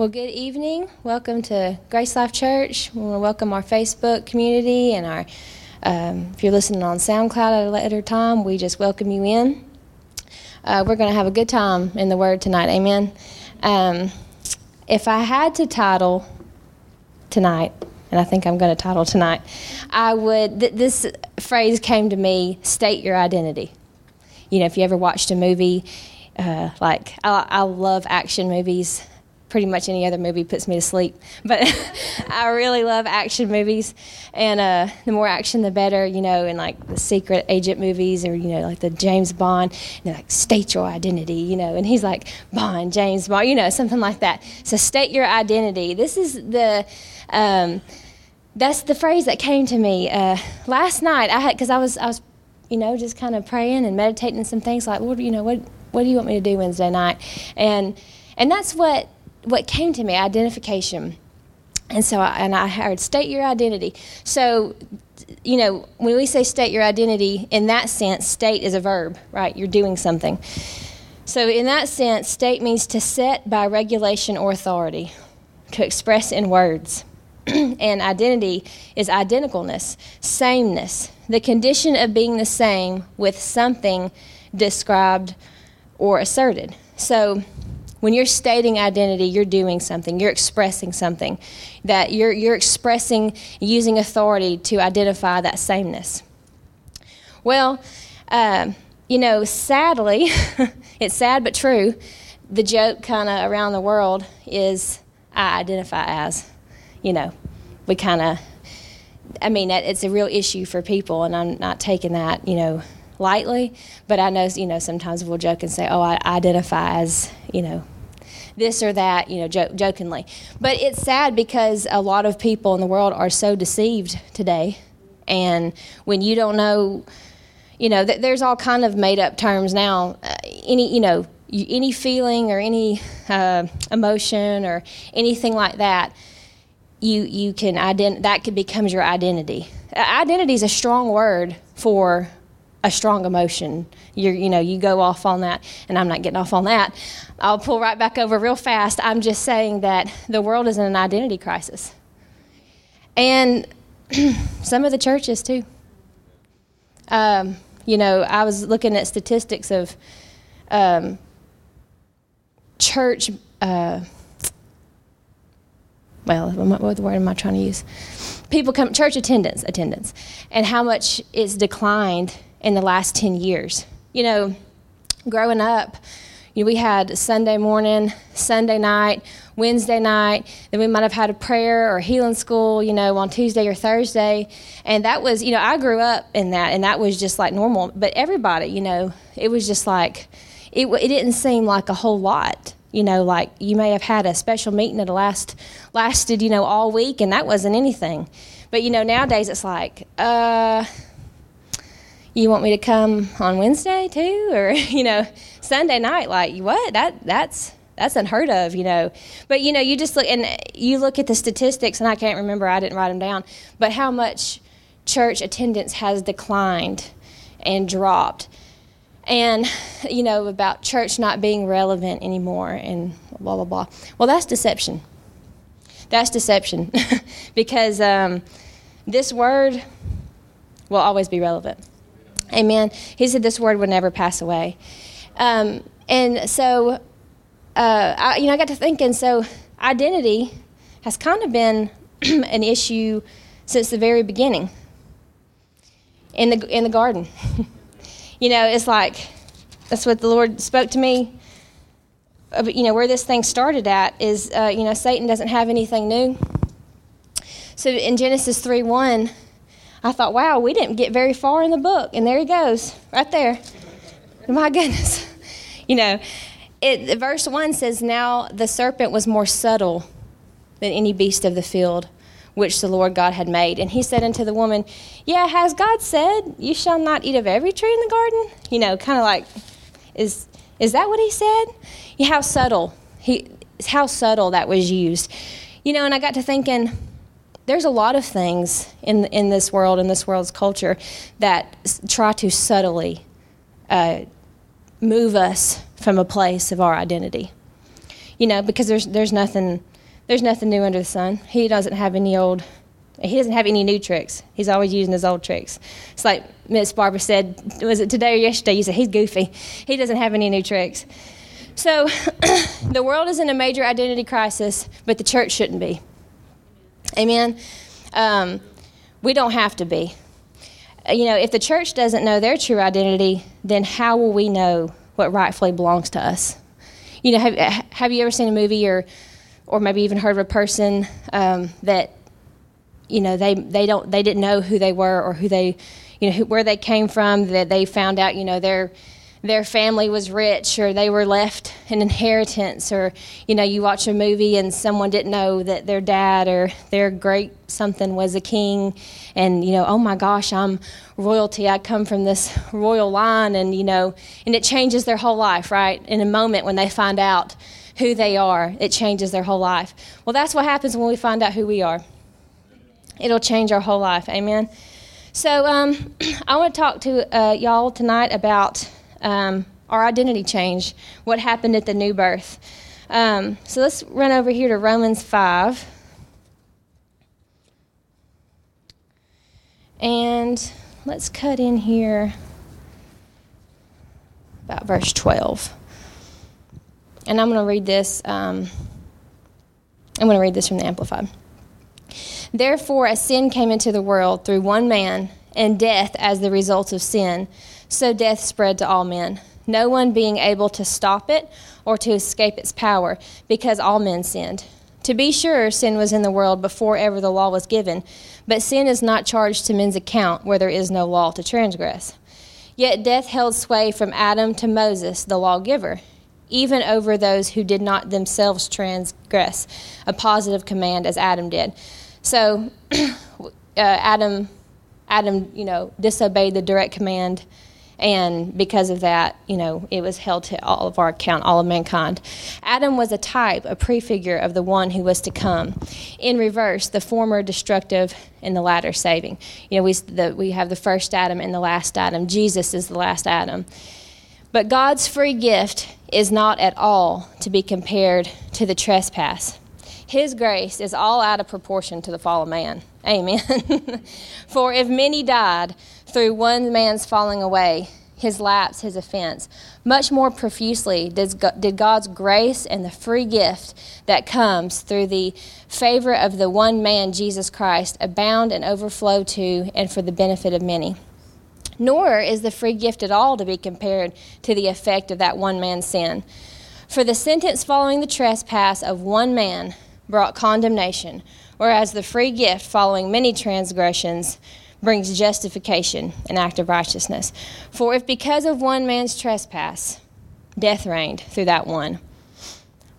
Well, good evening. Welcome to Grace Life Church. We want to welcome our Facebook community and our, um, if you're listening on SoundCloud at a later time, we just welcome you in. Uh, we're going to have a good time in the Word tonight. Amen. Um, if I had to title tonight, and I think I'm going to title tonight, I would, th- this phrase came to me state your identity. You know, if you ever watched a movie, uh, like I, I love action movies pretty much any other movie puts me to sleep. But I really love action movies, and uh, the more action, the better. You know, in like the secret agent movies, or you know, like the James Bond, and like state your identity. You know, and he's like Bond, James Bond. You know, something like that. So state your identity. This is the. Um, that's the phrase that came to me uh, last night. I had because I was I was, you know, just kind of praying and meditating some things like, Lord, you know, what what do you want me to do Wednesday night, and and that's what what came to me identification. And so I, and I heard state your identity. So you know when we say state your identity in that sense state is a verb right? You're doing something. So in that sense state means to set by regulation or authority to express in words. And identity is identicalness sameness the condition of being the same with something described or asserted. So when you're stating identity, you're doing something, you're expressing something, that you're, you're expressing using authority to identify that sameness. Well, um, you know, sadly, it's sad but true, the joke kind of around the world is I identify as, you know, we kind of, I mean, it's a real issue for people, and I'm not taking that, you know, lightly, but I know, you know, sometimes we'll joke and say, oh, I identify as, you know, this or that, you know, jo- jokingly. But it's sad because a lot of people in the world are so deceived today. And when you don't know, you know, th- there's all kind of made up terms now. Uh, any, you know, any feeling or any uh, emotion or anything like that, you you can ident- that could becomes your identity. Uh, identity is a strong word for a strong emotion. You you know you go off on that, and I'm not getting off on that. I'll pull right back over real fast. I'm just saying that the world is in an identity crisis, and some of the churches too. Um, you know, I was looking at statistics of um, church. Uh, well, what word am I trying to use? People come church attendance, attendance, and how much it's declined in the last 10 years. You know, growing up, you know, we had Sunday morning, Sunday night, Wednesday night, then we might have had a prayer or healing school, you know, on Tuesday or Thursday. And that was, you know, I grew up in that and that was just like normal. But everybody, you know, it was just like, it, it didn't seem like a whole lot. You know, like you may have had a special meeting that last lasted, you know, all week and that wasn't anything. But, you know, nowadays it's like, uh, you want me to come on Wednesday too, or you know, Sunday night? Like what? That that's that's unheard of, you know. But you know, you just look and you look at the statistics, and I can't remember. I didn't write them down, but how much church attendance has declined and dropped, and you know about church not being relevant anymore, and blah blah blah. Well, that's deception. That's deception, because um, this word will always be relevant. Amen. He said this word would never pass away. Um, and so, uh, I, you know, I got to thinking. So, identity has kind of been an issue since the very beginning in the in the garden. you know, it's like that's what the Lord spoke to me. You know, where this thing started at is, uh, you know, Satan doesn't have anything new. So in Genesis three one I thought, wow, we didn't get very far in the book. And there he goes, right there. My goodness. You know, it, verse 1 says, Now the serpent was more subtle than any beast of the field which the Lord God had made. And he said unto the woman, Yeah, has God said, You shall not eat of every tree in the garden? You know, kind of like, is, is that what he said? Yeah, how subtle. He, how subtle that was used. You know, and I got to thinking, there's a lot of things in in this world in this world's culture that try to subtly uh, move us from a place of our identity. You know, because there's there's nothing there's nothing new under the sun. He doesn't have any old he doesn't have any new tricks. He's always using his old tricks. It's like Miss Barbara said, was it today or yesterday? You said he's goofy. He doesn't have any new tricks. So the world is in a major identity crisis, but the church shouldn't be. Amen. Um, we don't have to be. Uh, you know, if the church doesn't know their true identity, then how will we know what rightfully belongs to us? You know, have, have you ever seen a movie or, or maybe even heard of a person um, that you know they they don't they didn't know who they were or who they you know who, where they came from that they found out you know their their family was rich or they were left an inheritance or you know you watch a movie and someone didn't know that their dad or their great something was a king and you know oh my gosh i'm royalty i come from this royal line and you know and it changes their whole life right in a moment when they find out who they are it changes their whole life well that's what happens when we find out who we are It'll change our whole life. Amen. So um, I want to talk to uh, y'all tonight about um, our identity change, what happened at the new birth. Um, so let's run over here to Romans 5. And let's cut in here about verse 12. And I'm going to read this. Um, I'm going to read this from the Amplified. Therefore, as sin came into the world through one man, and death as the result of sin, so death spread to all men, no one being able to stop it or to escape its power, because all men sinned. To be sure, sin was in the world before ever the law was given, but sin is not charged to men's account where there is no law to transgress. Yet death held sway from Adam to Moses, the lawgiver, even over those who did not themselves transgress a positive command as Adam did. So uh, Adam, Adam, you know, disobeyed the direct command, and because of that, you know, it was held to all of our account, all of mankind. Adam was a type, a prefigure of the one who was to come. In reverse, the former destructive and the latter saving. You know, we the, we have the first Adam and the last Adam. Jesus is the last Adam. But God's free gift is not at all to be compared to the trespass his grace is all out of proportion to the fall of man. Amen. For if many died through one man's falling away, his lapse, his offense, much more profusely did God's grace and the free gift that comes through the favor of the one man, Jesus Christ, abound and overflow to and for the benefit of many. Nor is the free gift at all to be compared to the effect of that one man's sin. For the sentence following the trespass of one man brought condemnation, whereas the free gift following many transgressions brings justification, an act of righteousness. For if because of one man's trespass death reigned through that one,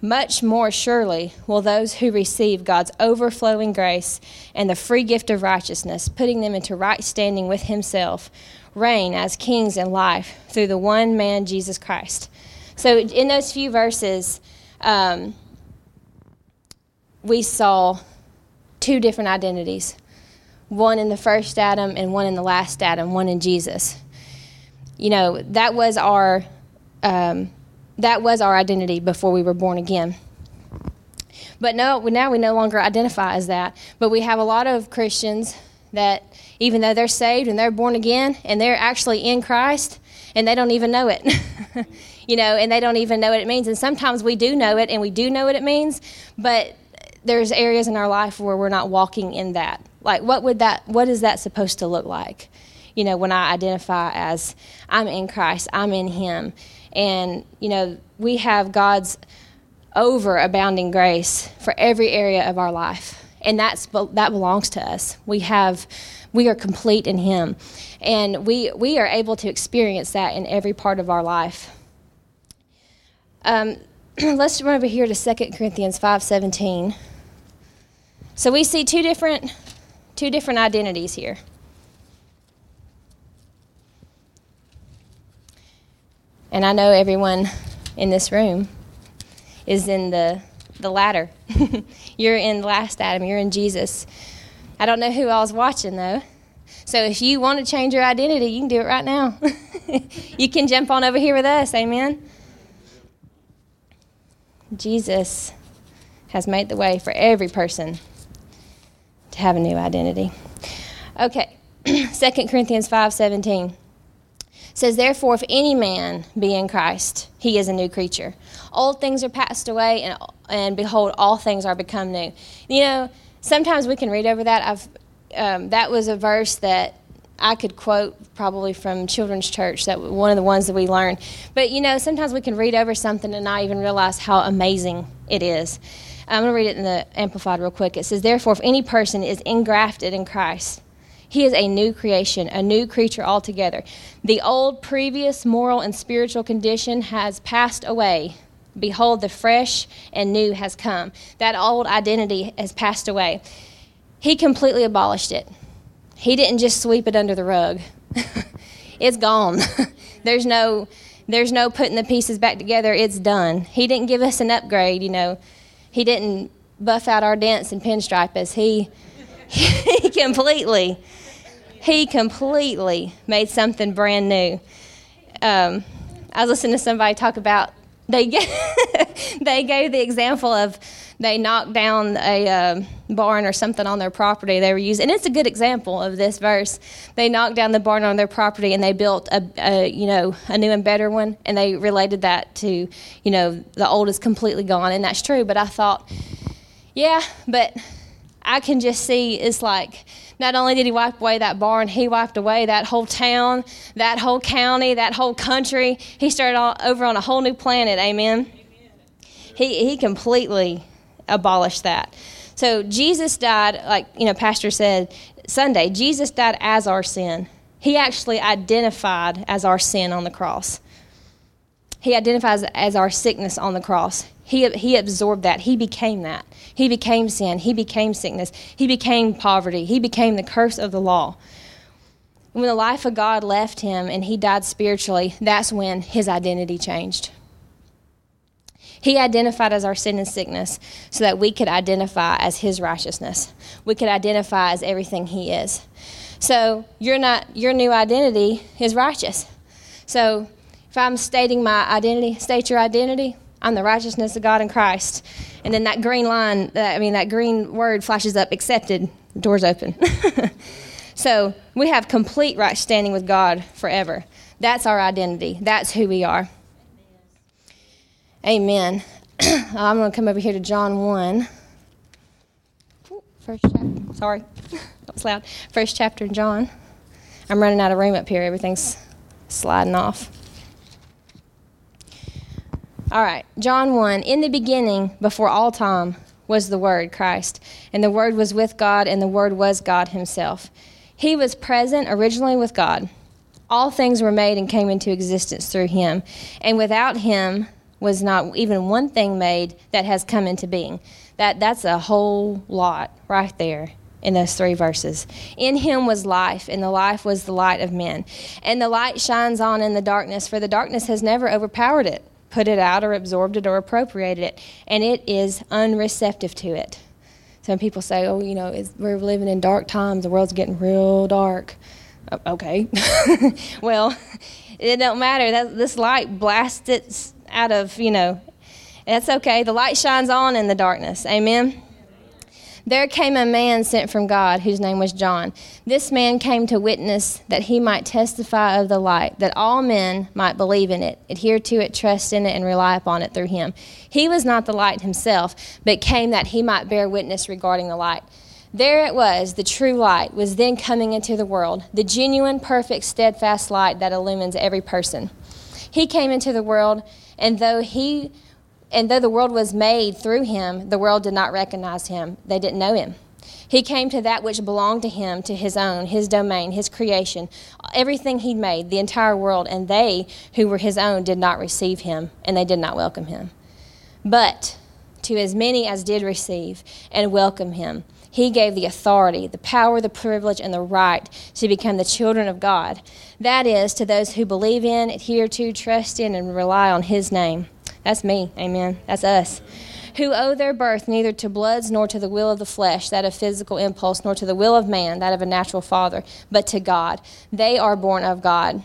much more surely will those who receive God's overflowing grace and the free gift of righteousness, putting them into right standing with Himself, reign as kings in life through the one man, Jesus Christ. So, in those few verses, um, we saw two different identities one in the first Adam and one in the last Adam, one in Jesus. You know, that was our. Um, that was our identity before we were born again. But no, now we no longer identify as that. But we have a lot of Christians that, even though they're saved and they're born again and they're actually in Christ, and they don't even know it. you know, and they don't even know what it means. And sometimes we do know it and we do know what it means, but there's areas in our life where we're not walking in that. Like, what would that? What is that supposed to look like? You know, when I identify as I'm in Christ, I'm in Him, and you know, we have God's over abounding grace for every area of our life, and that's that belongs to us. We have, we are complete in Him, and we we are able to experience that in every part of our life. Um, let's run over here to 2 Corinthians 5:17. So we see two different two different identities here. And I know everyone in this room is in the the latter. you're in the last Adam, you're in Jesus. I don't know who I was watching though. So if you want to change your identity, you can do it right now. you can jump on over here with us. Amen. Jesus has made the way for every person to have a new identity. Okay, 2 Corinthians 5:17 says therefore if any man be in Christ he is a new creature. Old things are passed away and and behold all things are become new. You know sometimes we can read over that. I've um, that was a verse that I could quote probably from children's church. That one of the ones that we learned. But you know sometimes we can read over something and not even realize how amazing it is I'm going to read it in the amplified real quick it says therefore if any person is engrafted in Christ he is a new creation, a new creature altogether. The old, previous moral and spiritual condition has passed away. Behold, the fresh and new has come. That old identity has passed away. He completely abolished it. He didn't just sweep it under the rug. it's gone. there's no there's no putting the pieces back together. It's done. He didn't give us an upgrade, you know. He didn't buff out our dents and pinstripe us. He he completely he completely made something brand new. Um, I was listening to somebody talk about they they gave the example of they knocked down a uh, barn or something on their property they were using, and it's a good example of this verse. They knocked down the barn on their property and they built a, a you know a new and better one, and they related that to you know the old is completely gone, and that's true. But I thought, yeah, but I can just see it's like not only did he wipe away that barn, he wiped away that whole town, that whole county, that whole country. He started all, over on a whole new planet. Amen. Amen. He, he completely abolished that. So Jesus died, like, you know, Pastor said Sunday, Jesus died as our sin. He actually identified as our sin on the cross. He identifies as our sickness on the cross. He, he absorbed that. He became that. He became sin. He became sickness. He became poverty. He became the curse of the law. When the life of God left him and he died spiritually, that's when his identity changed. He identified as our sin and sickness so that we could identify as his righteousness. We could identify as everything he is. So your not your new identity is righteous. So if I'm stating my identity, state your identity, I'm the righteousness of God in Christ. And then that green line, I mean, that green word flashes up, accepted, doors open. so we have complete right standing with God forever. That's our identity. That's who we are. Amen. Oh, I'm going to come over here to John 1. First chapter. Sorry, that was loud. First chapter in John. I'm running out of room up here. Everything's sliding off. All right, John 1. In the beginning, before all time, was the Word, Christ. And the Word was with God, and the Word was God Himself. He was present originally with God. All things were made and came into existence through Him. And without Him was not even one thing made that has come into being. That, that's a whole lot right there in those three verses. In him was life, and the life was the light of men. And the light shines on in the darkness, for the darkness has never overpowered it put it out or absorbed it or appropriated it, and it is unreceptive to it. Some people say, oh, you know, we're living in dark times, the world's getting real dark. Okay. well, it don't matter. That, this light blasts out of, you know, that's okay. The light shines on in the darkness. Amen. There came a man sent from God, whose name was John. This man came to witness that he might testify of the light, that all men might believe in it, adhere to it, trust in it, and rely upon it through him. He was not the light himself, but came that he might bear witness regarding the light. There it was, the true light was then coming into the world, the genuine, perfect, steadfast light that illumines every person. He came into the world, and though he and though the world was made through him, the world did not recognize him. They didn't know him. He came to that which belonged to him, to his own, his domain, his creation, everything he'd made, the entire world, and they who were his own did not receive him, and they did not welcome him. But to as many as did receive and welcome him, he gave the authority, the power, the privilege, and the right to become the children of God. That is, to those who believe in, adhere to, trust in, and rely on his name. That's me. Amen. That's us. Who owe their birth neither to bloods nor to the will of the flesh, that of physical impulse, nor to the will of man, that of a natural father, but to God. They are born of God.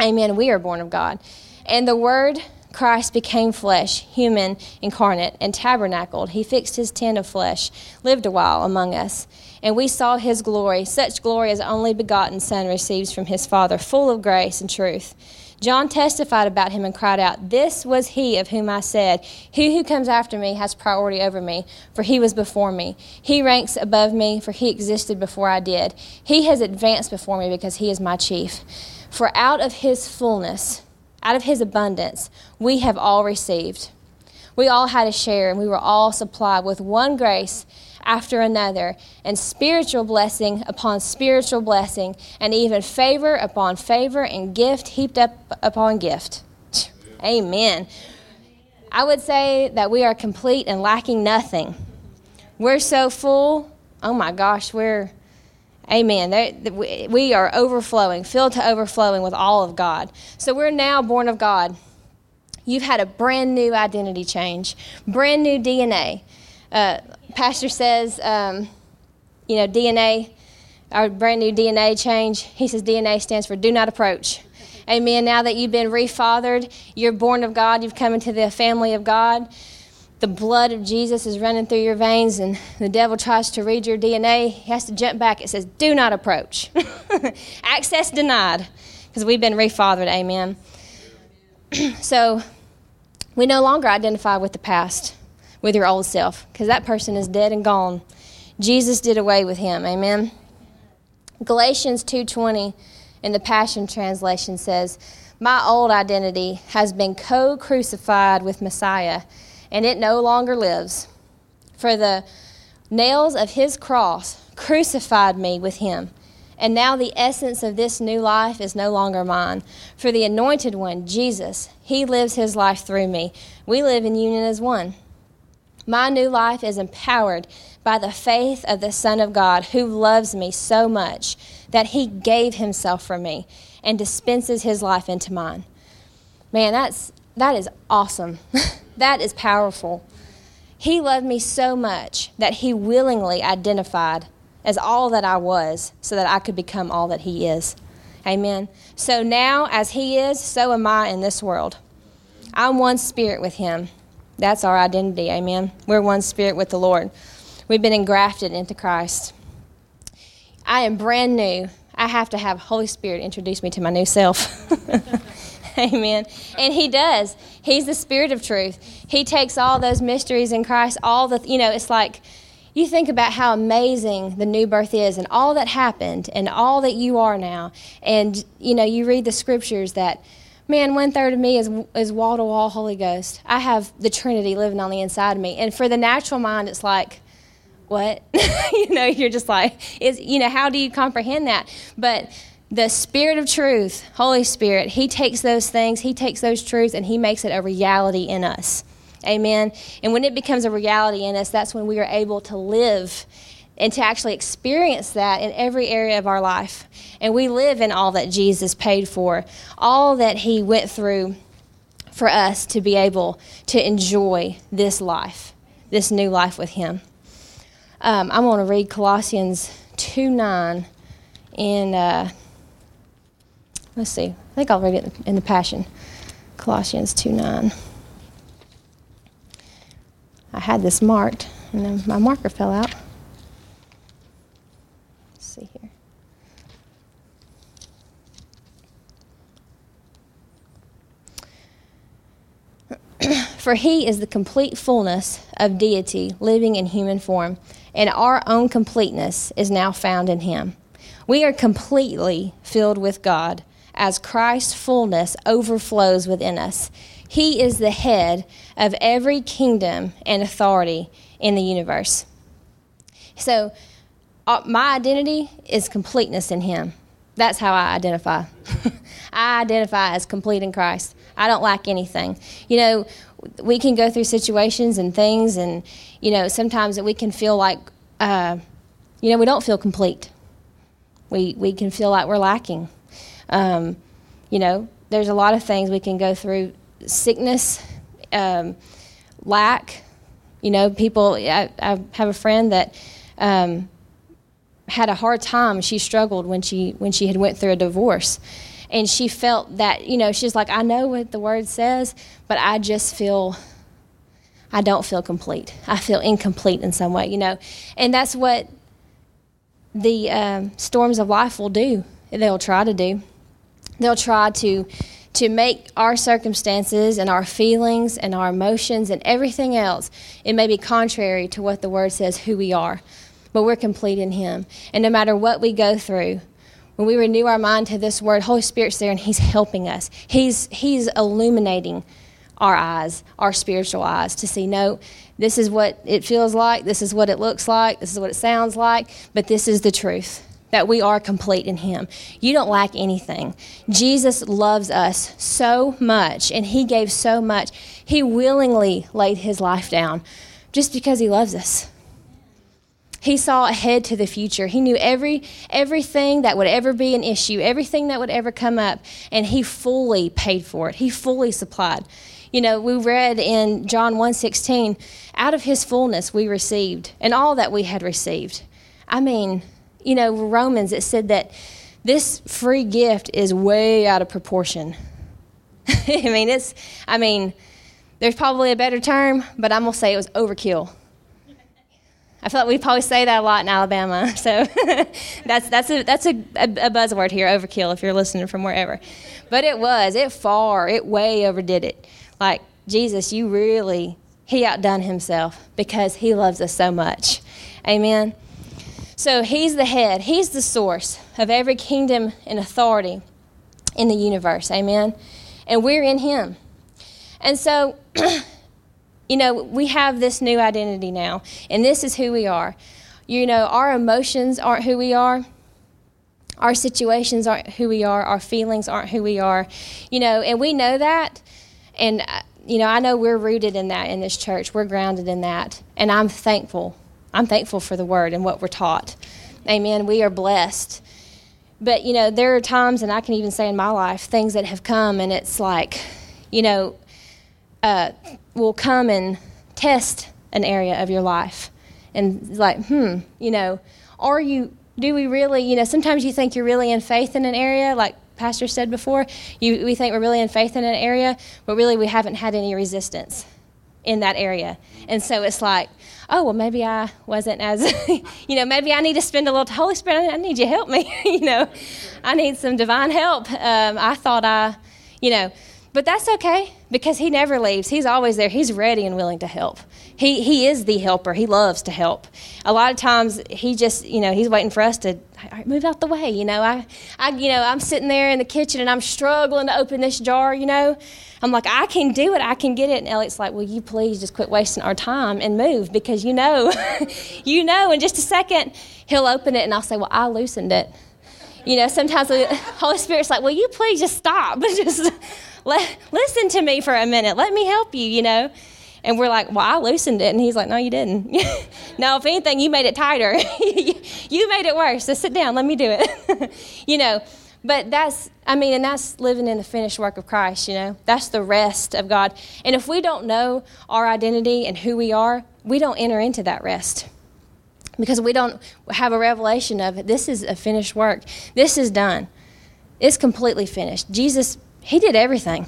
Amen. We are born of God. And the Word Christ became flesh, human, incarnate, and tabernacled. He fixed his tent of flesh, lived a while among us. And we saw his glory, such glory as only begotten Son receives from his Father, full of grace and truth. John testified about him and cried out, This was he of whom I said, He who comes after me has priority over me, for he was before me. He ranks above me, for he existed before I did. He has advanced before me because he is my chief. For out of his fullness, out of his abundance, we have all received. We all had a share, and we were all supplied with one grace after another, and spiritual blessing upon spiritual blessing, and even favor upon favor, and gift heaped up upon gift. Amen. I would say that we are complete and lacking nothing. We're so full. Oh my gosh, we're Amen. we are overflowing, filled to overflowing with all of God. So we're now born of God. You've had a brand new identity change, brand new DNA. Uh, Pastor says, um, you know, DNA, our brand new DNA change. He says DNA stands for do not approach. Amen. Now that you've been refathered, you're born of God, you've come into the family of God the blood of Jesus is running through your veins and the devil tries to read your DNA, he has to jump back. It says, Do not approach. Access denied because we've been refathered. Amen. so we no longer identify with the past, with your old self, because that person is dead and gone. Jesus did away with him. Amen. Galatians 2:20 in the Passion translation says, "My old identity has been co-crucified with Messiah." And it no longer lives. For the nails of his cross crucified me with him. And now the essence of this new life is no longer mine. For the anointed one, Jesus, he lives his life through me. We live in union as one. My new life is empowered by the faith of the Son of God who loves me so much that he gave himself for me and dispenses his life into mine. Man, that's that is awesome. That is powerful. He loved me so much that he willingly identified as all that I was so that I could become all that he is. Amen. So now, as he is, so am I in this world. I'm one spirit with him. That's our identity. Amen. We're one spirit with the Lord. We've been engrafted into Christ. I am brand new. I have to have Holy Spirit introduce me to my new self. Amen. And He does. He's the Spirit of truth. He takes all those mysteries in Christ, all the, you know, it's like you think about how amazing the new birth is and all that happened and all that you are now. And, you know, you read the scriptures that, man, one third of me is, is wall to wall Holy Ghost. I have the Trinity living on the inside of me. And for the natural mind, it's like, what? you know, you're just like, is, you know, how do you comprehend that? But the Spirit of truth, Holy Spirit, He takes those things, He takes those truths, and He makes it a reality in us. Amen. And when it becomes a reality in us, that's when we are able to live and to actually experience that in every area of our life. And we live in all that Jesus paid for, all that He went through for us to be able to enjoy this life, this new life with Him. Um, I want to read Colossians 2 9 in. Uh, Let's see. I think I'll read it in the Passion. Colossians 2 9. I had this marked, and then my marker fell out. Let's see here. For he is the complete fullness of deity living in human form, and our own completeness is now found in him. We are completely filled with God as Christ's fullness overflows within us. He is the head of every kingdom and authority in the universe. So, uh, my identity is completeness in Him. That's how I identify. I identify as complete in Christ. I don't lack anything. You know, we can go through situations and things, and, you know, sometimes we can feel like, uh, you know, we don't feel complete. We, we can feel like we're lacking. Um, you know, there's a lot of things we can go through sickness, um, lack. You know, people, I, I have a friend that um, had a hard time. She struggled when she, when she had went through a divorce. and she felt that, you know, she's like, I know what the word says, but I just feel, I don't feel complete. I feel incomplete in some way, you know. And that's what the um, storms of life will do. They'll try to do. They'll try to to make our circumstances and our feelings and our emotions and everything else it may be contrary to what the word says who we are but we're complete in him and no matter what we go through when we renew our mind to this word, Holy Spirit's there and He's helping us. He's, he's illuminating our eyes, our spiritual eyes, to see no, this is what it feels like, this is what it looks like, this is what it sounds like, but this is the truth that we are complete in Him. You don't lack anything. Jesus loves us so much, and He gave so much. He willingly laid His life down just because He loves us. He saw ahead to the future. He knew every everything that would ever be an issue, everything that would ever come up, and he fully paid for it. He fully supplied. You know, we read in John 1:16, out of his fullness we received, and all that we had received. I mean, you know, Romans it said that this free gift is way out of proportion. I mean, it's I mean, there's probably a better term, but I'm going to say it was overkill I feel like we probably say that a lot in Alabama. So that's that's a that's a, a, a, buzzword here, overkill, if you're listening from wherever. But it was, it far, it way overdid it. Like Jesus, you really he outdone himself because he loves us so much. Amen. So he's the head, he's the source of every kingdom and authority in the universe. Amen. And we're in him. And so you know, we have this new identity now, and this is who we are. You know, our emotions aren't who we are. Our situations aren't who we are. Our feelings aren't who we are. You know, and we know that. And, uh, you know, I know we're rooted in that in this church. We're grounded in that. And I'm thankful. I'm thankful for the word and what we're taught. Amen. We are blessed. But, you know, there are times, and I can even say in my life, things that have come, and it's like, you know, uh, will come and test an area of your life and like hmm you know are you do we really you know sometimes you think you're really in faith in an area like pastor said before you, we think we're really in faith in an area but really we haven't had any resistance in that area. And so it's like oh well maybe i wasn't as you know maybe i need to spend a little holy spirit i need you to help me you know. I need some divine help. Um, i thought i you know but that's okay because he never leaves. He's always there. He's ready and willing to help. He, he is the helper. He loves to help. A lot of times he just, you know, he's waiting for us to move out the way. You know, I, I, you know, I'm sitting there in the kitchen and I'm struggling to open this jar, you know. I'm like, I can do it. I can get it. And Elliot's like, will you please just quit wasting our time and move because you know, you know, in just a second he'll open it and I'll say, well, I loosened it. You know, sometimes the Holy Spirit's like, will you please just stop? just let, listen to me for a minute. Let me help you, you know. And we're like, well, I loosened it. And he's like, no, you didn't. no, if anything, you made it tighter. you made it worse. So sit down, let me do it. you know, but that's, I mean, and that's living in the finished work of Christ, you know. That's the rest of God. And if we don't know our identity and who we are, we don't enter into that rest because we don't have a revelation of it. This is a finished work. This is done. It's completely finished. Jesus he did everything.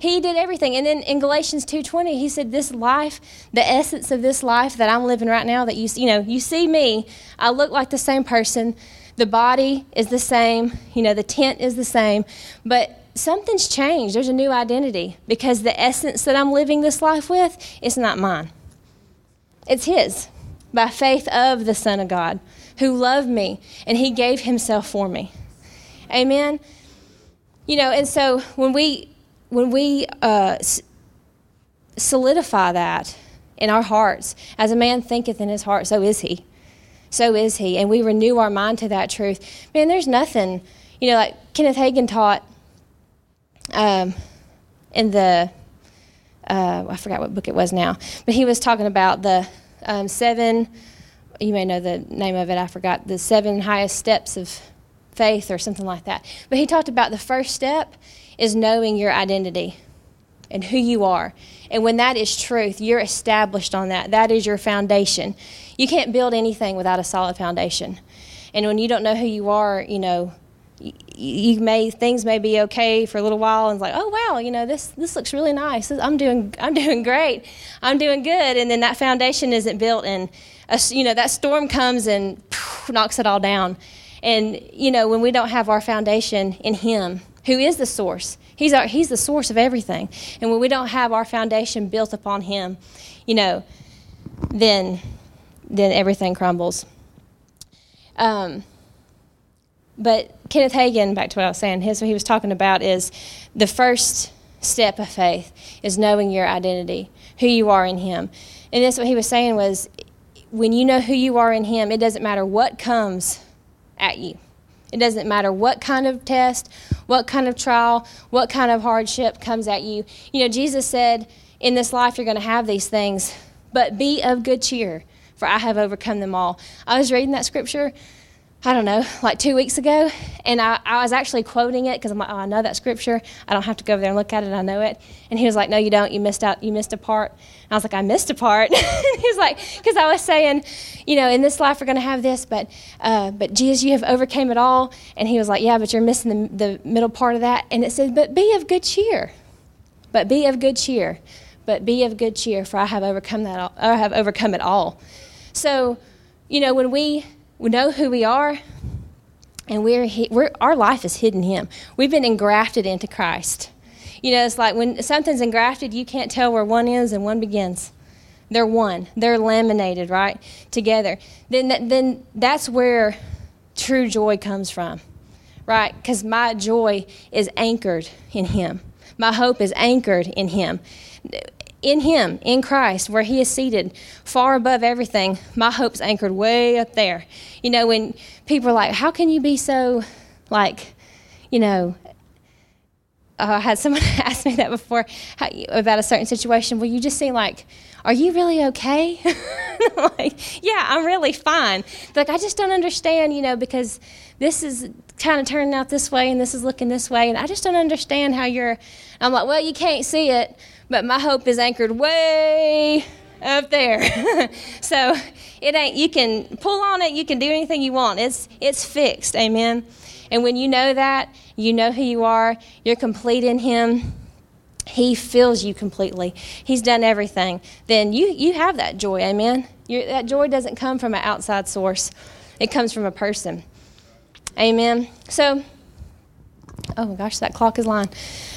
He did everything. And then in Galatians 2:20, he said this life, the essence of this life that I'm living right now that you you know, you see me, I look like the same person. The body is the same, you know, the tent is the same, but something's changed. There's a new identity because the essence that I'm living this life with is not mine. It's his by faith of the Son of God who loved me and he gave himself for me. Amen. You know, and so when we when we uh, solidify that in our hearts, as a man thinketh in his heart, so is he. So is he. And we renew our mind to that truth. Man, there's nothing, you know, like Kenneth Hagin taught um, in the, uh, I forgot what book it was now, but he was talking about the um, seven, you may know the name of it, I forgot, the seven highest steps of faith or something like that. But he talked about the first step is knowing your identity and who you are. And when that is truth, you're established on that. That is your foundation. You can't build anything without a solid foundation. And when you don't know who you are, you know, you may things may be okay for a little while and it's like oh wow you know this this looks really nice i'm doing i'm doing great i'm doing good and then that foundation isn't built and a, you know that storm comes and phew, knocks it all down and you know when we don't have our foundation in him who is the source? He's our he's the source of everything. And when we don't have our foundation built upon him you know then then everything crumbles. Um, but Kenneth Hagin, back to what I was saying, his what he was talking about is the first step of faith is knowing your identity, who you are in Him. And that's what he was saying was when you know who you are in Him, it doesn't matter what comes at you. It doesn't matter what kind of test, what kind of trial, what kind of hardship comes at you. You know, Jesus said, In this life, you're going to have these things, but be of good cheer, for I have overcome them all. I was reading that scripture I don't know, like two weeks ago, and I, I was actually quoting it because I'm like, oh, I know that scripture. I don't have to go over there and look at it. I know it. And he was like, no, you don't. You missed out. You missed a part. And I was like, I missed a part. he was like, because I was saying, you know, in this life we're going to have this, but uh, but Jesus, you have overcame it all. And he was like, yeah, but you're missing the, the middle part of that. And it says, but be of good cheer. But be of good cheer. But be of good cheer, for I have overcome that. All, I have overcome it all. So, you know, when we we know who we are, and we're, we're our life is hidden in Him. We've been engrafted into Christ. You know, it's like when something's engrafted, you can't tell where one ends and one begins. They're one. They're laminated right together. Then, then that's where true joy comes from, right? Because my joy is anchored in Him. My hope is anchored in Him in Him, in Christ, where He is seated far above everything, my hope's anchored way up there. You know, when people are like, How can you be so, like, you know, uh, I had someone ask me that before how, about a certain situation. Well, you just seem like, are you really okay? like, yeah, I'm really fine. Like, I just don't understand, you know, because this is kind of turning out this way and this is looking this way, and I just don't understand how you're. I'm like, well, you can't see it, but my hope is anchored way up there. so it ain't you can pull on it, you can do anything you want. It's it's fixed. Amen. And when you know that, you know who you are, you're complete in him. He fills you completely. He's done everything. Then you you have that joy. Amen. You're, that joy doesn't come from an outside source. It comes from a person. Amen. So oh my gosh, that clock is lying.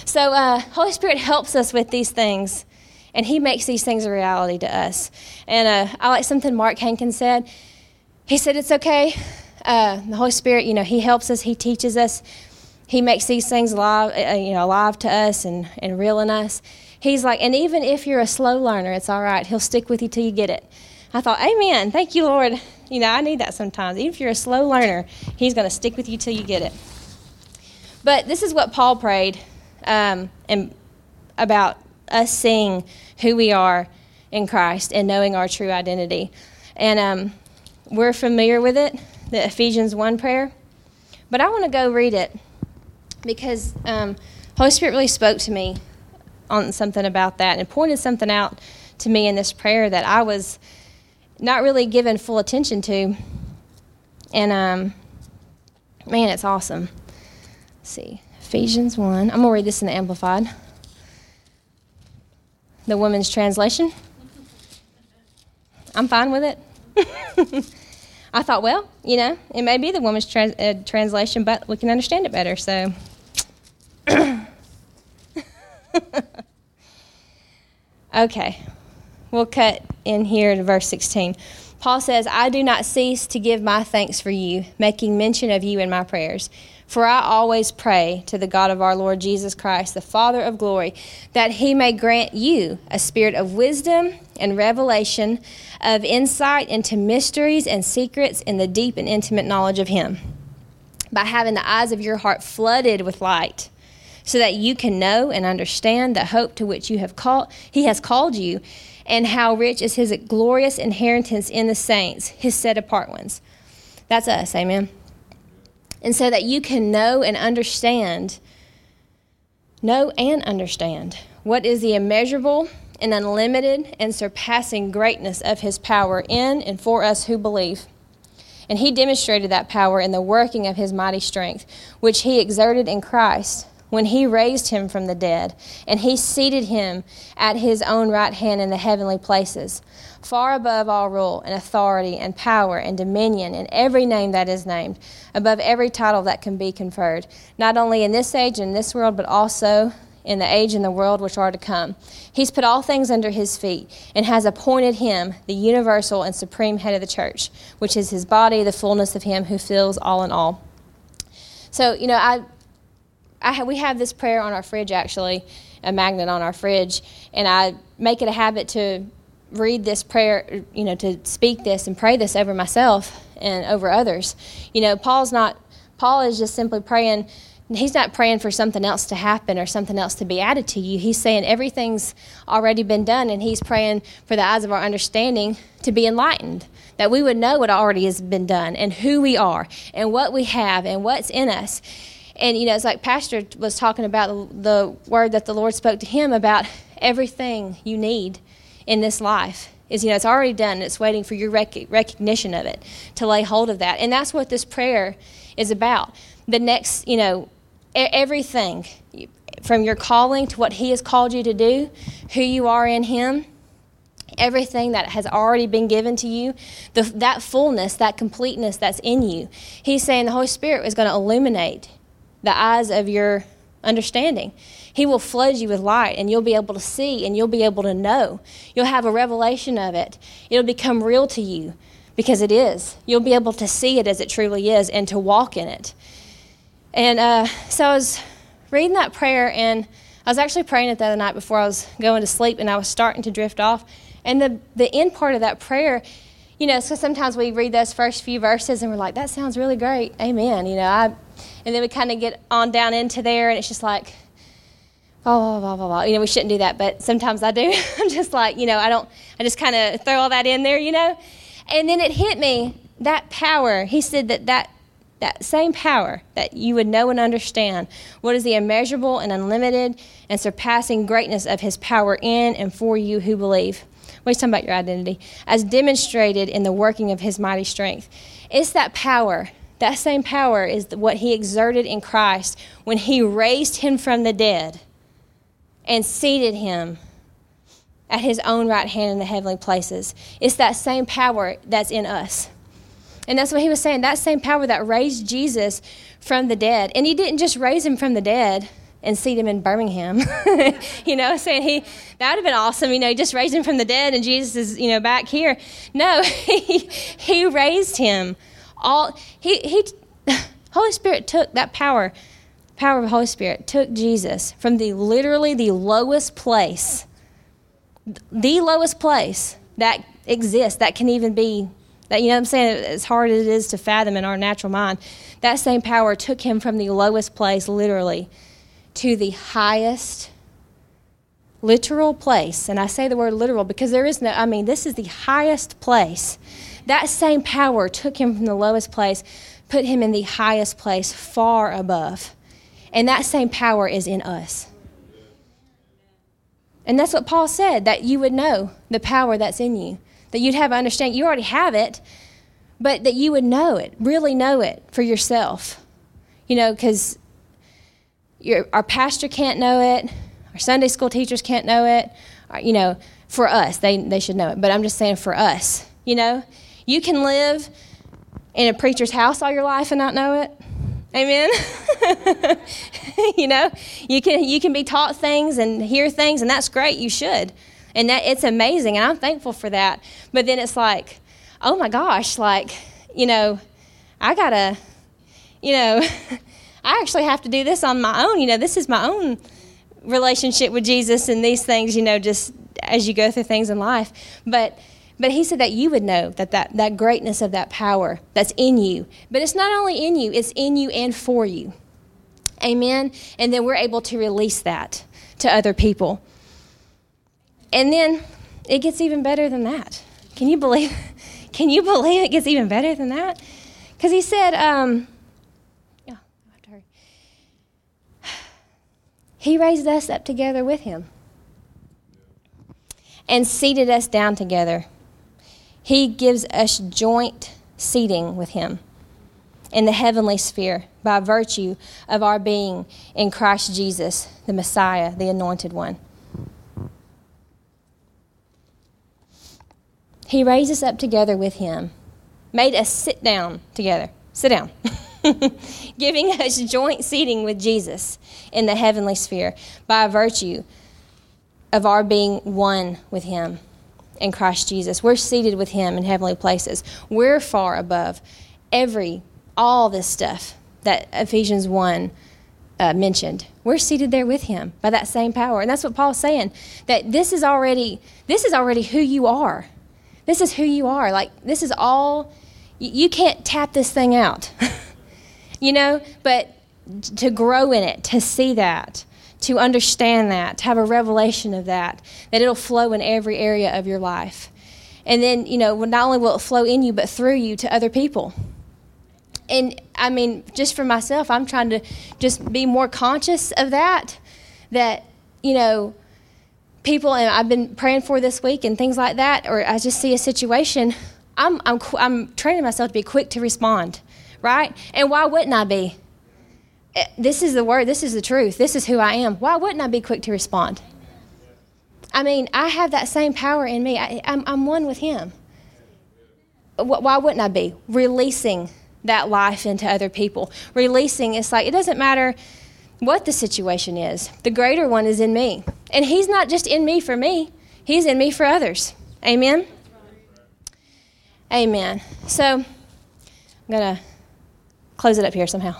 So, uh, Holy Spirit helps us with these things, and He makes these things a reality to us. And uh, I like something Mark Hankins said. He said, It's okay. Uh, the Holy Spirit, you know, He helps us, He teaches us, He makes these things alive, uh, you know, alive to us and, and real in us. He's like, and even if you're a slow learner, it's all right. He'll stick with you till you get it. I thought, Amen. Thank you, Lord. You know, I need that sometimes. Even if you're a slow learner, He's going to stick with you till you get it. But this is what Paul prayed um, and about us seeing who we are in Christ and knowing our true identity. And um, we're familiar with it, the Ephesians 1 prayer. But I want to go read it because um, Holy Spirit really spoke to me on something about that and pointed something out to me in this prayer that I was not really given full attention to. And um, man, it's awesome see. Ephesians 1. I'm going to read this in the Amplified. The woman's translation. I'm fine with it. I thought, well, you know, it may be the woman's uh, translation, but we can understand it better, so. okay, we'll cut in here to verse 16. Paul says, I do not cease to give my thanks for you, making mention of you in my prayers for I always pray to the God of our Lord Jesus Christ, the Father of glory, that he may grant you a spirit of wisdom and revelation, of insight into mysteries and secrets in the deep and intimate knowledge of him, by having the eyes of your heart flooded with light, so that you can know and understand the hope to which you have called he has called you, and how rich is his glorious inheritance in the saints, his set apart ones. That's us, amen and so that you can know and understand, know and understand what is the immeasurable and unlimited and surpassing greatness of his power in and for us who believe. And he demonstrated that power in the working of his mighty strength, which he exerted in Christ when he raised him from the dead, and he seated him at his own right hand in the heavenly places, far above all rule and authority and power and dominion and every name that is named, above every title that can be conferred, not only in this age and this world, but also in the age and the world which are to come. He's put all things under his feet and has appointed him the universal and supreme head of the church, which is his body, the fullness of him who fills all in all. So, you know, I I, we have this prayer on our fridge actually, a magnet on our fridge, and I make it a habit to read this prayer, you know, to speak this and pray this over myself and over others. You know, Paul's not, Paul is just simply praying, he's not praying for something else to happen or something else to be added to you. He's saying everything's already been done, and he's praying for the eyes of our understanding to be enlightened, that we would know what already has been done and who we are and what we have and what's in us. And, you know, it's like Pastor was talking about the word that the Lord spoke to him about everything you need in this life is, you know, it's already done. It's waiting for your rec- recognition of it to lay hold of that. And that's what this prayer is about. The next, you know, everything from your calling to what He has called you to do, who you are in Him, everything that has already been given to you, the, that fullness, that completeness that's in you. He's saying the Holy Spirit is going to illuminate the eyes of your understanding. He will flood you with light, and you'll be able to see and you'll be able to know. You'll have a revelation of it. It'll become real to you because it is. You'll be able to see it as it truly is and to walk in it. And uh, so I was reading that prayer, and I was actually praying it the other night before I was going to sleep, and I was starting to drift off. And the, the end part of that prayer, you know, so sometimes we read those first few verses and we're like, that sounds really great. Amen. You know, I and then we kind of get on down into there, and it's just like, blah, blah, blah, blah, blah. You know, we shouldn't do that, but sometimes I do. I'm just like, you know, I don't, I just kind of throw all that in there, you know? And then it hit me that power. He said that that that same power that you would know and understand what is the immeasurable and unlimited and surpassing greatness of his power in and for you who believe. He's talking about your identity, as demonstrated in the working of his mighty strength. It's that power that same power is what he exerted in Christ when he raised him from the dead and seated him at his own right hand in the heavenly places. It's that same power that's in us. And that's what he was saying that same power that raised Jesus from the dead. And he didn't just raise him from the dead and seat him in Birmingham. you know, saying he that would have been awesome. You know, just raised him from the dead and Jesus is, you know, back here. No, he, he raised him all he he Holy Spirit took that power power of the Holy Spirit took Jesus from the literally the lowest place the lowest place that exists that can even be that you know what I'm saying? As hard as it is to fathom in our natural mind that same power took him from the lowest place literally to the highest literal place. And I say the word literal because there is no I mean this is the highest place. That same power took him from the lowest place, put him in the highest place, far above. And that same power is in us. And that's what Paul said that you would know the power that's in you, that you'd have understanding. You already have it, but that you would know it, really know it for yourself. You know, because our pastor can't know it, our Sunday school teachers can't know it. Uh, you know, for us, they, they should know it. But I'm just saying for us, you know, you can live in a preacher's house all your life and not know it. Amen. you know, you can you can be taught things and hear things, and that's great. You should, and that it's amazing, and I'm thankful for that. But then it's like, oh my gosh, like you know, I gotta, you know, I actually have to do this on my own. You know, this is my own relationship with Jesus, and these things, you know, just as you go through things in life, but but he said that you would know that, that that greatness of that power that's in you. But it's not only in you, it's in you and for you. Amen. And then we're able to release that to other people. And then it gets even better than that. Can you believe? Can you believe it gets even better than that? Because he said, um. He raised us up together with him and seated us down together he gives us joint seating with him in the heavenly sphere by virtue of our being in Christ Jesus, the Messiah, the anointed one. He raised us up together with him, made us sit down together. Sit down. Giving us joint seating with Jesus in the heavenly sphere by virtue of our being one with him in Christ Jesus. We're seated with him in heavenly places. We're far above every all this stuff that Ephesians 1 uh, mentioned. We're seated there with him by that same power. And that's what Paul's saying that this is already this is already who you are. This is who you are. Like this is all you, you can't tap this thing out. you know, but to grow in it, to see that, to understand that, to have a revelation of that, that it'll flow in every area of your life. And then, you know, not only will it flow in you, but through you to other people and I mean, just for myself, I'm trying to just be more conscious of that. That, you know, people, and I've been praying for this week and things like that, or I just see a situation, I'm, I'm, I'm training myself to be quick to respond, right? And why wouldn't I be? Eh, this is the word, this is the truth, this is who I am. Why wouldn't I be quick to respond? I mean, I have that same power in me. I, I'm, I'm one with Him. Why wouldn't I be? Releasing that life into other people. Releasing, it's like it doesn't matter what the situation is, the greater one is in me. And He's not just in me for me, He's in me for others. Amen? Amen. So I'm going to close it up here somehow.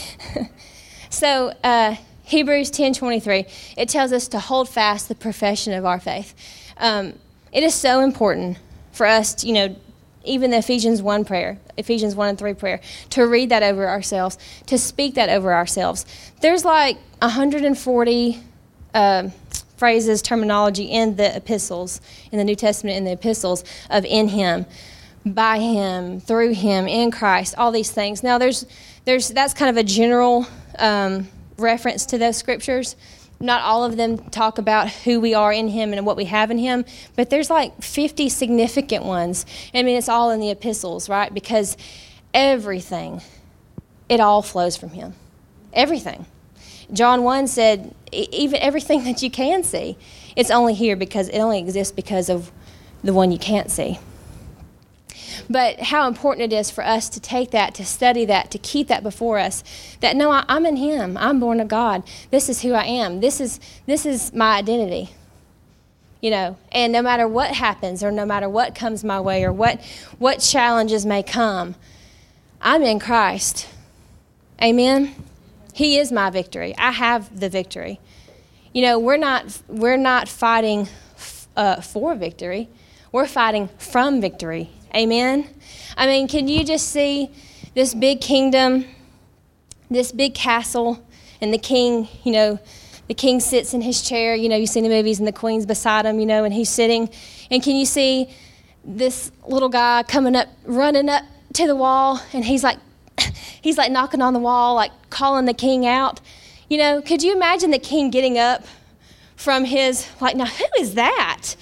so, uh, Hebrews 10:23, it tells us to hold fast the profession of our faith. Um, it is so important for us, to, you know, even the Ephesians 1 prayer, Ephesians 1 and 3 prayer, to read that over ourselves, to speak that over ourselves. There's like 140 uh, phrases, terminology in the epistles, in the New Testament, in the epistles of in Him, by Him, through Him, in Christ, all these things. Now, there's, there's, that's kind of a general um, reference to those scriptures. Not all of them talk about who we are in him and what we have in him but there's like 50 significant ones. I mean it's all in the epistles right? Because everything it all flows from him. Everything. John 1 said even everything that you can see it's only here because it only exists because of the one you can't see but how important it is for us to take that, to study that, to keep that before us. That no, I, am in Him. I'm born of God. This is who I am. This is this is my identity. You know, and no matter what happens, or no matter what comes my way, or what what challenges may come, I'm in Christ. Amen. He is my victory. I have the victory. You know, we're not we're not fighting uh, for victory. We're fighting from victory. Amen? I mean, can you just see this big kingdom, this big castle, and the king, you know, the king sits in his chair. You know, you've seen the movies, and the queen's beside him, you know, and he's sitting. And can you see this little guy coming up, running up to the wall, and he's like, he's like knocking on the wall, like calling the king out. You know, could you imagine the king getting up from his, like, now who is that?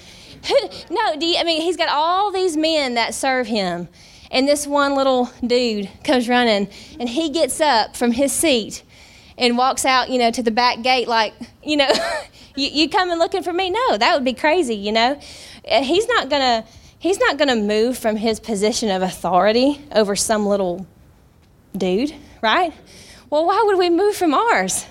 no, you, I mean, he's got all these men that serve him. And this one little dude comes running, and he gets up from his seat and walks out, you know, to the back gate like, you know, you, you coming looking for me? No, that would be crazy, you know. Uh, he's not gonna he's not gonna move from his position of authority over some little dude, right? Well, why would we move from ours?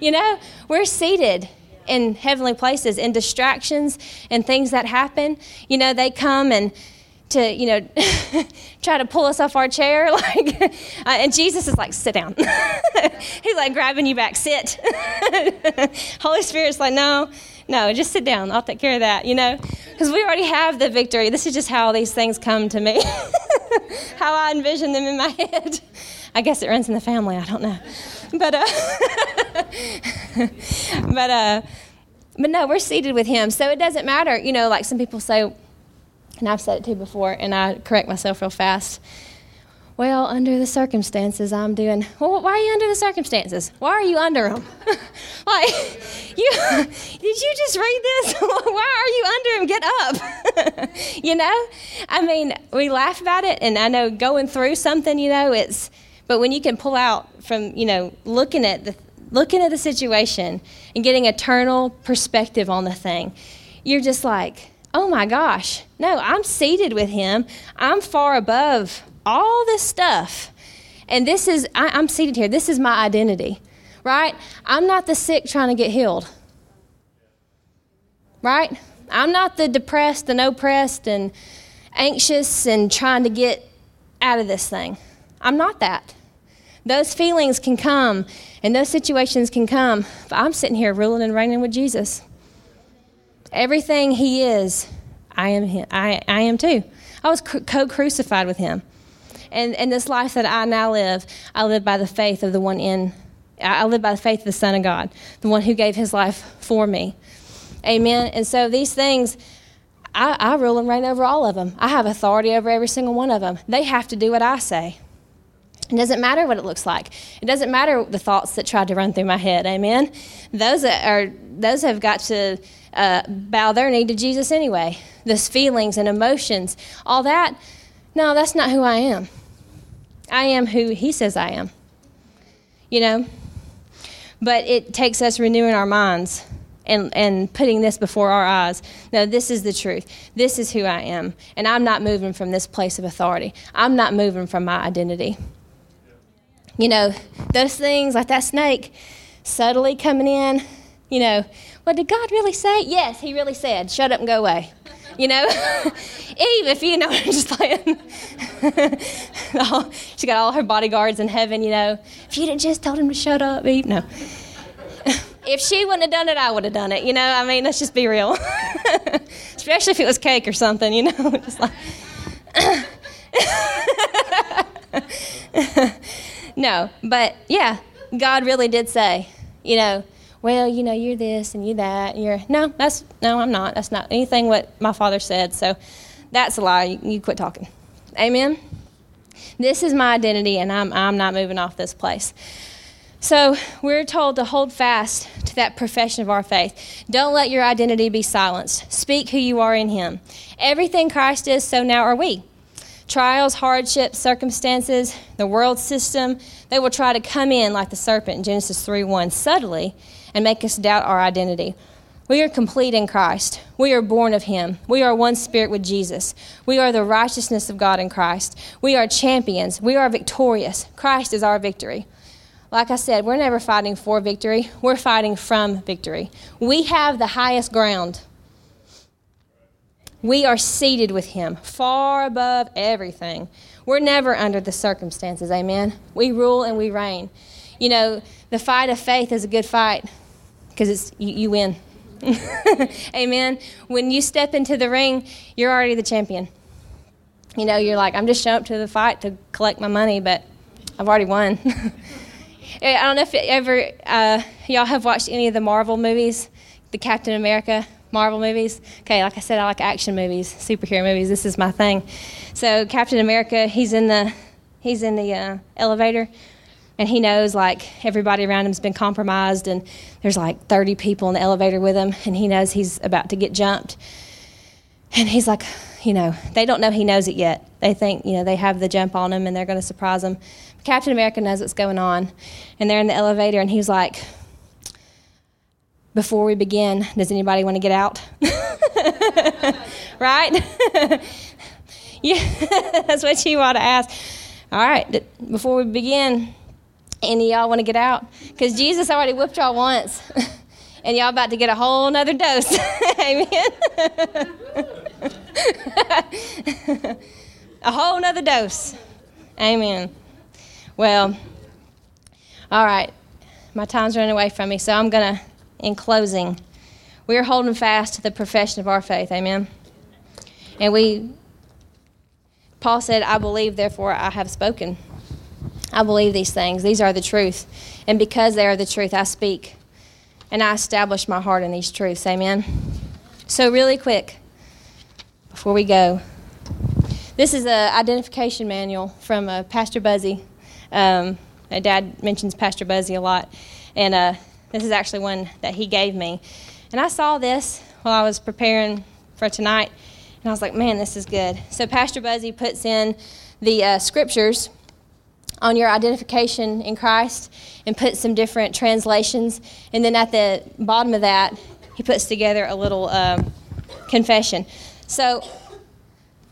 You know, we're seated in heavenly places and distractions and things that happen, you know, they come and to you know try to pull us off our chair like uh, and jesus is like sit down. He's like grabbing you back sit. Holy spirit's like no no just sit down. I'll take care of that you know? Because we already have the victory. This is just how these things come to me. How i envision them in my head i guess it runs in the family i don't know but uh, but uh, but no, we're seated with Him, so it doesn't matter. You know, like some people say, and I've said it too before, and I correct myself real fast. well, under the circumstances, I'm doing. Well, why are you under the circumstances? Why are you under them? like, you did you just read this? why are you under them? Get up. you know, I mean, we laugh about it, and I know going through something, you know, it's. But when you can pull out from, you know, looking at the looking at the situation and getting eternal perspective on the thing, you're just like, oh my gosh, no, I'm seated with him. I'm far above all this stuff. And this is, I, am seated here. This is my identity, right? I'm not the sick trying to get healed, right? I'm not the depressed and oppressed and anxious and trying to get out of this thing. I'm not that. Those feelings can come and those situations can come, but I'm sitting here ruling and reigning with Jesus. Everything He is, I am him. I, I am too. I was co crucified with Him. And, and this life that I now live, I live by the faith of the one in, I live by the faith of the Son of God, the one who gave his life for me. Amen. And so these things, I, I rule and reign over all of them. I have authority over every single one of them. They have to do what I say. It doesn't matter what it looks like. It doesn't matter the thoughts that tried to run through my head. Amen. Those are those have got to uh, bow their knee to Jesus anyway. Those feelings and emotions, all that. No, that's not who I am. I am who He says I am. You know? But it takes us renewing our minds and, and putting this before our eyes. No, this is the truth. This is who I am. And I'm not moving from this place of authority. I'm not moving from my identity. You know, those things like that snake subtly coming in, you know, what did God really say? Yes, He really said, shut up and go away you know? Eve, if you know, i'm just like, she got all her bodyguards in heaven, you know. If you'd have just told him to shut up, Eve, no. if she wouldn't have done it, I would have done it, you know? I mean, let's just be real. Especially if it was cake or something, you know? just like, no, but yeah, God really did say, you know, well, you know, you're this and you that. And you're no, that's no, I'm not. That's not anything what my father said. So that's a lie. You, you quit talking. Amen. This is my identity, and I'm I'm not moving off this place. So we're told to hold fast to that profession of our faith. Don't let your identity be silenced. Speak who you are in Him. Everything Christ is, so now are we. Trials, hardships, circumstances, the world system, they will try to come in like the serpent in Genesis 3 1 subtly and make us doubt our identity. We are complete in Christ. We are born of Him. We are one spirit with Jesus. We are the righteousness of God in Christ. We are champions. We are victorious. Christ is our victory. Like I said, we're never fighting for victory, we're fighting from victory. We have the highest ground. We are seated with Him, far above everything. We're never under the circumstances, amen? We rule and we reign. You know, the fight of faith is a good fight because it's you, you win. Amen. When you step into the ring, you're already the champion. You know, you're like, I'm just showing up to the fight to collect my money, but I've already won. I don't know if ever uh, y'all have watched any of the Marvel movies, the Captain America Marvel movies. Okay, like I said, I like action movies, superhero movies. This is my thing. So Captain America, he's in the he's in the uh, elevator and he knows like everybody around him's been compromised and there's like 30 people in the elevator with him and he knows he's about to get jumped and he's like you know they don't know he knows it yet they think you know they have the jump on him and they're going to surprise him but captain america knows what's going on and they're in the elevator and he's like before we begin does anybody want to get out right yeah that's what you want to ask all right before we begin any y'all want to get out? Because Jesus already whipped y'all once. and y'all about to get a whole nother dose. Amen. a whole nother dose. Amen. Well, all right. My time's running away from me, so I'm going to, in closing, we are holding fast to the profession of our faith. Amen. And we, Paul said, I believe, therefore I have spoken. I believe these things. These are the truth. And because they are the truth, I speak. And I establish my heart in these truths. Amen. So, really quick, before we go, This is an identification manual from uh, Pastor Buzzy. Um, my dad mentions Pastor Buzzy a lot, and uh, this is actually one that he gave me. And I saw this while I was preparing for tonight, and I was like, man, this is good. So Pastor Buzzy puts in the uh, scriptures on your identification in Christ and puts some different translations. And then at the bottom of that, he puts together a little um, confession. So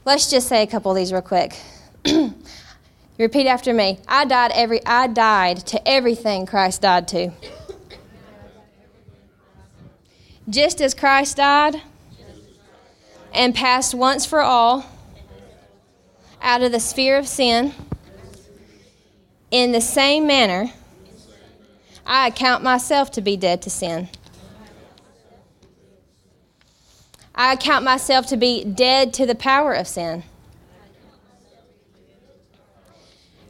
let's just say a couple of these real quick. Repeat after me. I died every I died to everything Christ died to. Just as Christ died and passed once for all out of the sphere of sin, in the same manner, I account myself to be dead to sin. I account myself to be dead to the power of sin.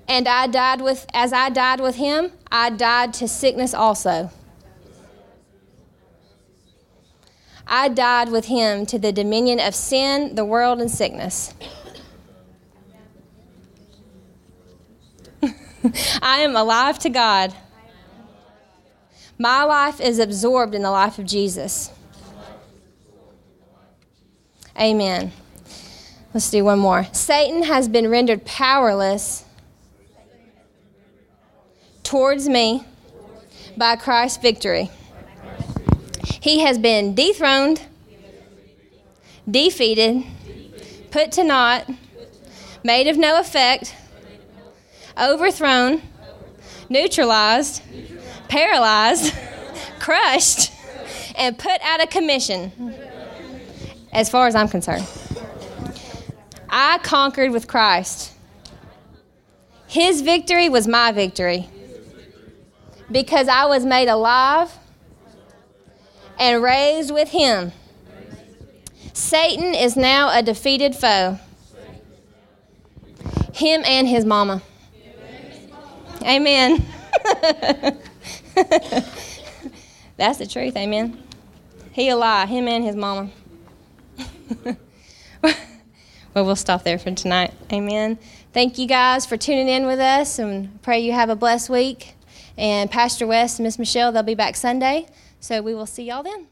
And I died with as I died with him, I died to sickness also. I died with him to the dominion of sin, the world, and sickness. I am alive to God. My life is absorbed in the life of Jesus. Amen. Let's do one more. Satan has been rendered powerless towards me by Christ's victory. He has been dethroned, defeated, put to naught, made of no effect, overthrown, neutralized, paralyzed, crushed, and put out of commission, as far as I'm concerned. I conquered with Christ. His victory was my victory because I was made alive and raised with him. Satan is now a defeated foe. Him and his mama. Amen. That's the truth, amen. He a lie, him and his mama. well, we'll stop there for tonight. Amen. Thank you guys for tuning in with us and pray you have a blessed week. And Pastor West and Miss Michelle, they'll be back Sunday. So we will see y'all then.